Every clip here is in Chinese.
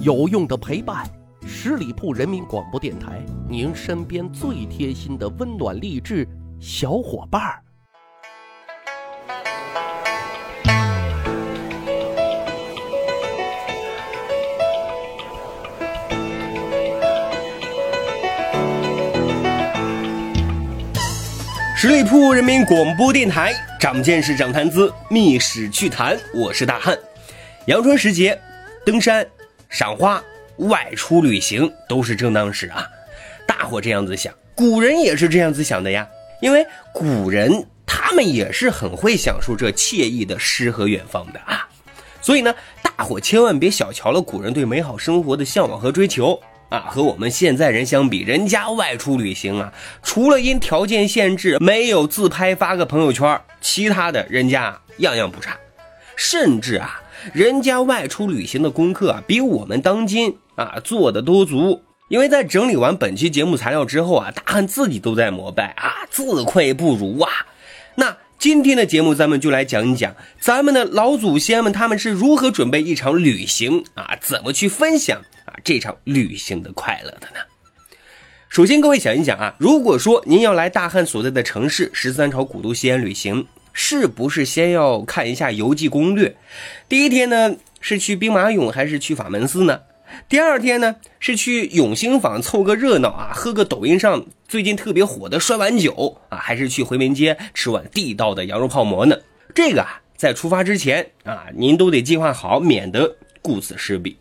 有用的陪伴，十里铺人民广播电台，您身边最贴心的温暖励志小伙伴儿。十里铺人民广播电台，长见识，长谈资，密史趣谈。我是大汉。阳春时节，登山、赏花、外出旅行都是正当时啊。大伙这样子想，古人也是这样子想的呀。因为古人他们也是很会享受这惬意的诗和远方的啊。所以呢，大伙千万别小瞧了古人对美好生活的向往和追求。啊，和我们现在人相比，人家外出旅行啊，除了因条件限制没有自拍发个朋友圈，其他的人家样样不差，甚至啊，人家外出旅行的功课啊，比我们当今啊做的都足。因为在整理完本期节目材料之后啊，大汉自己都在膜拜啊，自愧不如啊。那今天的节目，咱们就来讲一讲咱们的老祖先们他们是如何准备一场旅行啊，怎么去分享啊。这场旅行的快乐的呢？首先，各位想一想啊，如果说您要来大汉所在的城市十三朝古都西安旅行，是不是先要看一下游记攻略？第一天呢，是去兵马俑还是去法门寺呢？第二天呢，是去永兴坊凑个热闹啊，喝个抖音上最近特别火的摔碗酒啊，还是去回民街吃碗地道的羊肉泡馍呢？这个啊，在出发之前啊，您都得计划好，免得顾此失彼。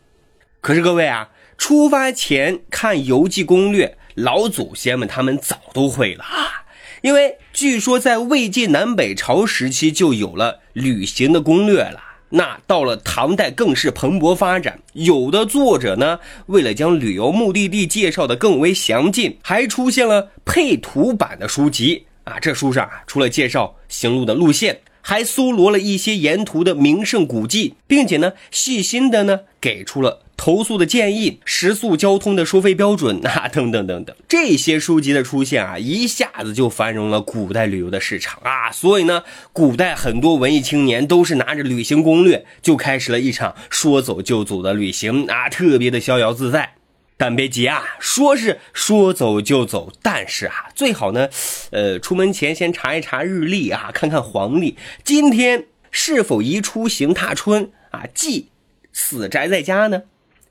可是各位啊，出发前看游记攻略，老祖先们他们早都会了啊。因为据说在魏晋南北朝时期就有了旅行的攻略了。那到了唐代更是蓬勃发展，有的作者呢，为了将旅游目的地介绍的更为详尽，还出现了配图版的书籍啊。这书上，除了介绍行路的路线。还搜罗了一些沿途的名胜古迹，并且呢，细心的呢，给出了投诉的建议、食宿交通的收费标准 啊，等等等等。这些书籍的出现啊，一下子就繁荣了古代旅游的市场啊。所以呢，古代很多文艺青年都是拿着旅行攻略，就开始了一场说走就走的旅行啊，特别的逍遥自在。但别急啊，说是说走就走，但是啊，最好呢，呃，出门前先查一查日历啊，看看黄历，今天是否宜出行踏春啊，忌死宅在家呢？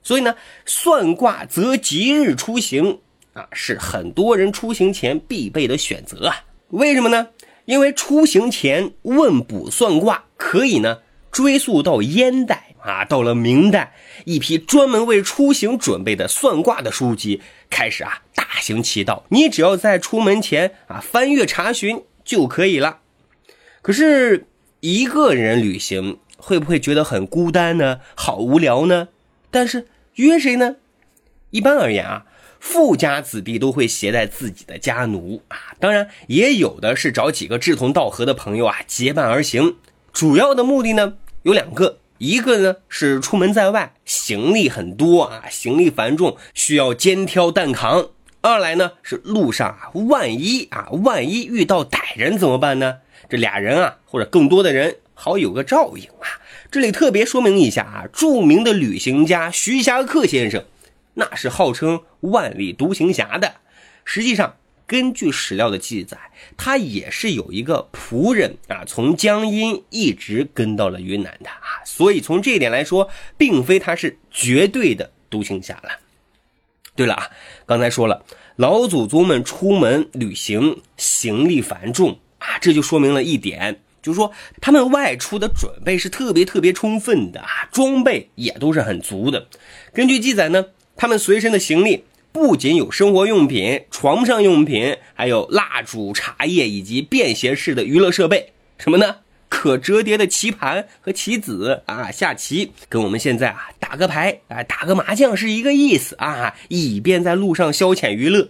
所以呢，算卦择吉日出行啊，是很多人出行前必备的选择啊。为什么呢？因为出行前问卜算卦可以呢，追溯到燕代。啊，到了明代，一批专门为出行准备的算卦的书籍开始啊大行其道。你只要在出门前啊翻阅查询就可以了。可是，一个人旅行会不会觉得很孤单呢？好无聊呢？但是约谁呢？一般而言啊，富家子弟都会携带自己的家奴啊，当然也有的是找几个志同道合的朋友啊结伴而行。主要的目的呢有两个。一个呢是出门在外，行李很多啊，行李繁重，需要肩挑担扛；二来呢是路上啊，万一啊，万一遇到歹人怎么办呢？这俩人啊，或者更多的人，好有个照应啊。这里特别说明一下啊，著名的旅行家徐霞客先生，那是号称万里独行侠的，实际上。根据史料的记载，他也是有一个仆人啊，从江阴一直跟到了云南的啊，所以从这一点来说，并非他是绝对的独行侠了。对了啊，刚才说了，老祖宗们出门旅行，行李繁重啊，这就说明了一点，就是说他们外出的准备是特别特别充分的啊，装备也都是很足的。根据记载呢，他们随身的行李。不仅有生活用品、床上用品，还有蜡烛、茶叶以及便携式的娱乐设备，什么呢？可折叠的棋盘和棋子啊，下棋跟我们现在啊打个牌啊、打个麻将是一个意思啊，以便在路上消遣娱乐。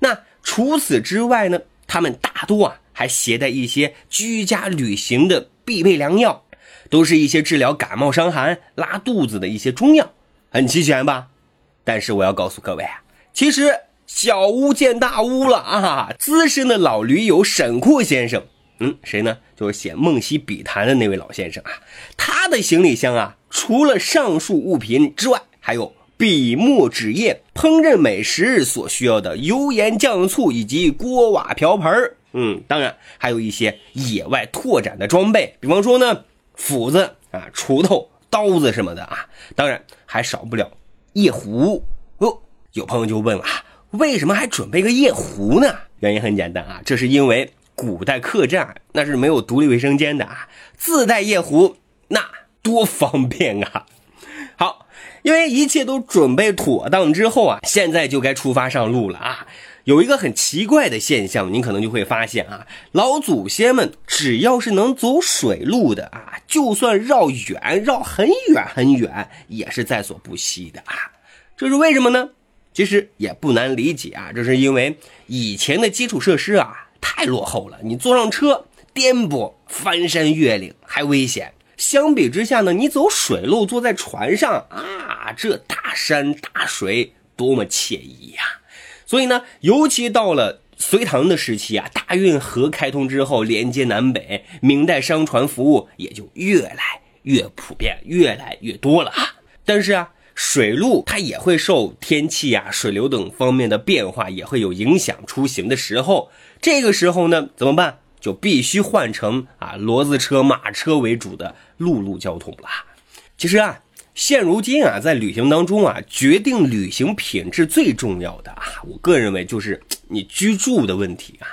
那除此之外呢，他们大多啊还携带一些居家旅行的必备良药，都是一些治疗感冒、伤寒、拉肚子的一些中药，很齐全吧？但是我要告诉各位啊。其实小巫见大巫了啊！资深的老驴友沈括先生，嗯，谁呢？就是写《梦溪笔谈》的那位老先生啊。他的行李箱啊，除了上述物品之外，还有笔墨纸砚、烹饪美食所需要的油盐酱醋以及锅瓦瓢盆嗯，当然还有一些野外拓展的装备，比方说呢，斧子啊、锄头、刀子什么的啊。当然还少不了夜壶。哦，有朋友就问了，为什么还准备个夜壶呢？原因很简单啊，这是因为古代客栈那是没有独立卫生间的啊，自带夜壶那多方便啊。好，因为一切都准备妥当之后啊，现在就该出发上路了啊。有一个很奇怪的现象，您可能就会发现啊，老祖先们只要是能走水路的啊，就算绕远绕很远很远，也是在所不惜的啊。这是为什么呢？其实也不难理解啊，这是因为以前的基础设施啊太落后了，你坐上车颠簸、翻山越岭还危险。相比之下呢，你走水路，坐在船上啊，这大山大水多么惬意呀！所以呢，尤其到了隋唐的时期啊，大运河开通之后，连接南北，明代商船服务也就越来越普遍，越来越多了啊。但是啊，水路它也会受天气啊、水流等方面的变化，也会有影响。出行的时候，这个时候呢，怎么办？就必须换成啊骡子车、马车为主的陆路交通了。其实啊。现如今啊，在旅行当中啊，决定旅行品质最重要的啊，我个人认为就是 你居住的问题啊，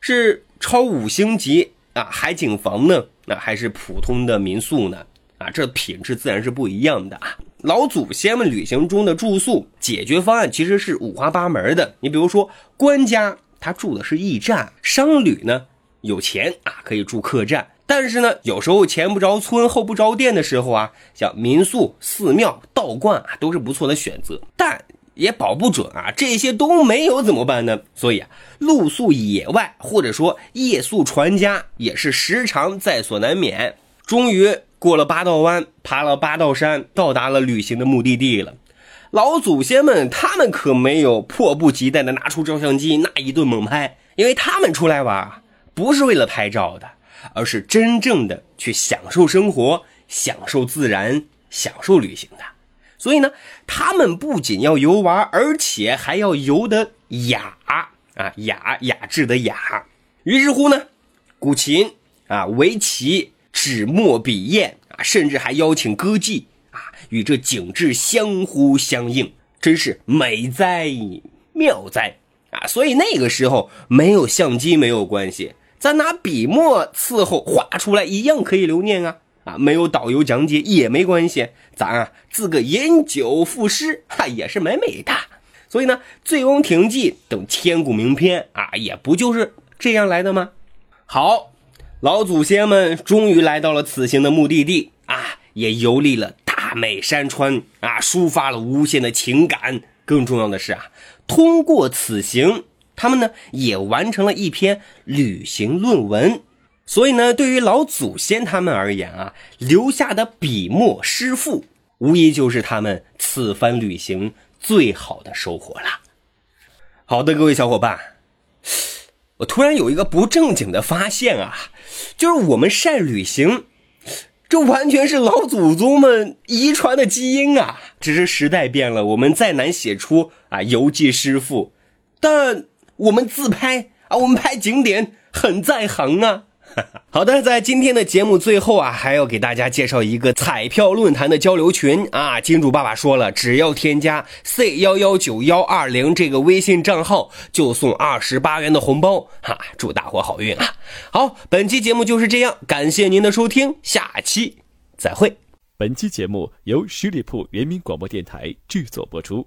是超五星级啊海景房呢，那还是普通的民宿呢？啊，这品质自然是不一样的啊。老祖先们旅行中的住宿解决方案其实是五花八门的。你比如说，官家他住的是驿站，商旅呢有钱啊可以住客栈。但是呢，有时候前不着村后不着店的时候啊，像民宿、寺庙、道观啊，都是不错的选择。但也保不准啊，这些都没有怎么办呢？所以啊，露宿野外或者说夜宿船家也是时常在所难免。终于过了八道湾，爬了八道山，到达了旅行的目的地了。老祖先们他们可没有迫不及待的拿出照相机那一顿猛拍，因为他们出来玩不是为了拍照的。而是真正的去享受生活、享受自然、享受旅行的，所以呢，他们不仅要游玩，而且还要游得雅啊，雅雅致的雅。于是乎呢，古琴啊、围棋、纸墨笔砚啊，甚至还邀请歌妓啊，与这景致相呼相应，真是美哉妙哉啊！所以那个时候没有相机没有关系。咱拿笔墨伺候画出来一样可以留念啊啊！没有导游讲解也没关系，咱啊自个饮酒赋诗哈也是美美的。所以呢，《醉翁亭记》等千古名篇啊，也不就是这样来的吗？好，老祖先们终于来到了此行的目的地啊，也游历了大美山川啊，抒发了无限的情感。更重要的是啊，通过此行。他们呢也完成了一篇旅行论文，所以呢，对于老祖先他们而言啊，留下的笔墨诗赋，无疑就是他们此番旅行最好的收获了。好的，各位小伙伴，我突然有一个不正经的发现啊，就是我们晒旅行，这完全是老祖宗们遗传的基因啊，只是时代变了，我们再难写出啊游记诗赋，但。我们自拍啊，我们拍景点很在行啊。好的，在今天的节目最后啊，还要给大家介绍一个彩票论坛的交流群啊。金主爸爸说了，只要添加 C 幺幺九幺二零这个微信账号，就送二十八元的红包哈。祝大伙好运啊！好，本期节目就是这样，感谢您的收听，下期再会。本期节目由十里铺人民广播电台制作播出。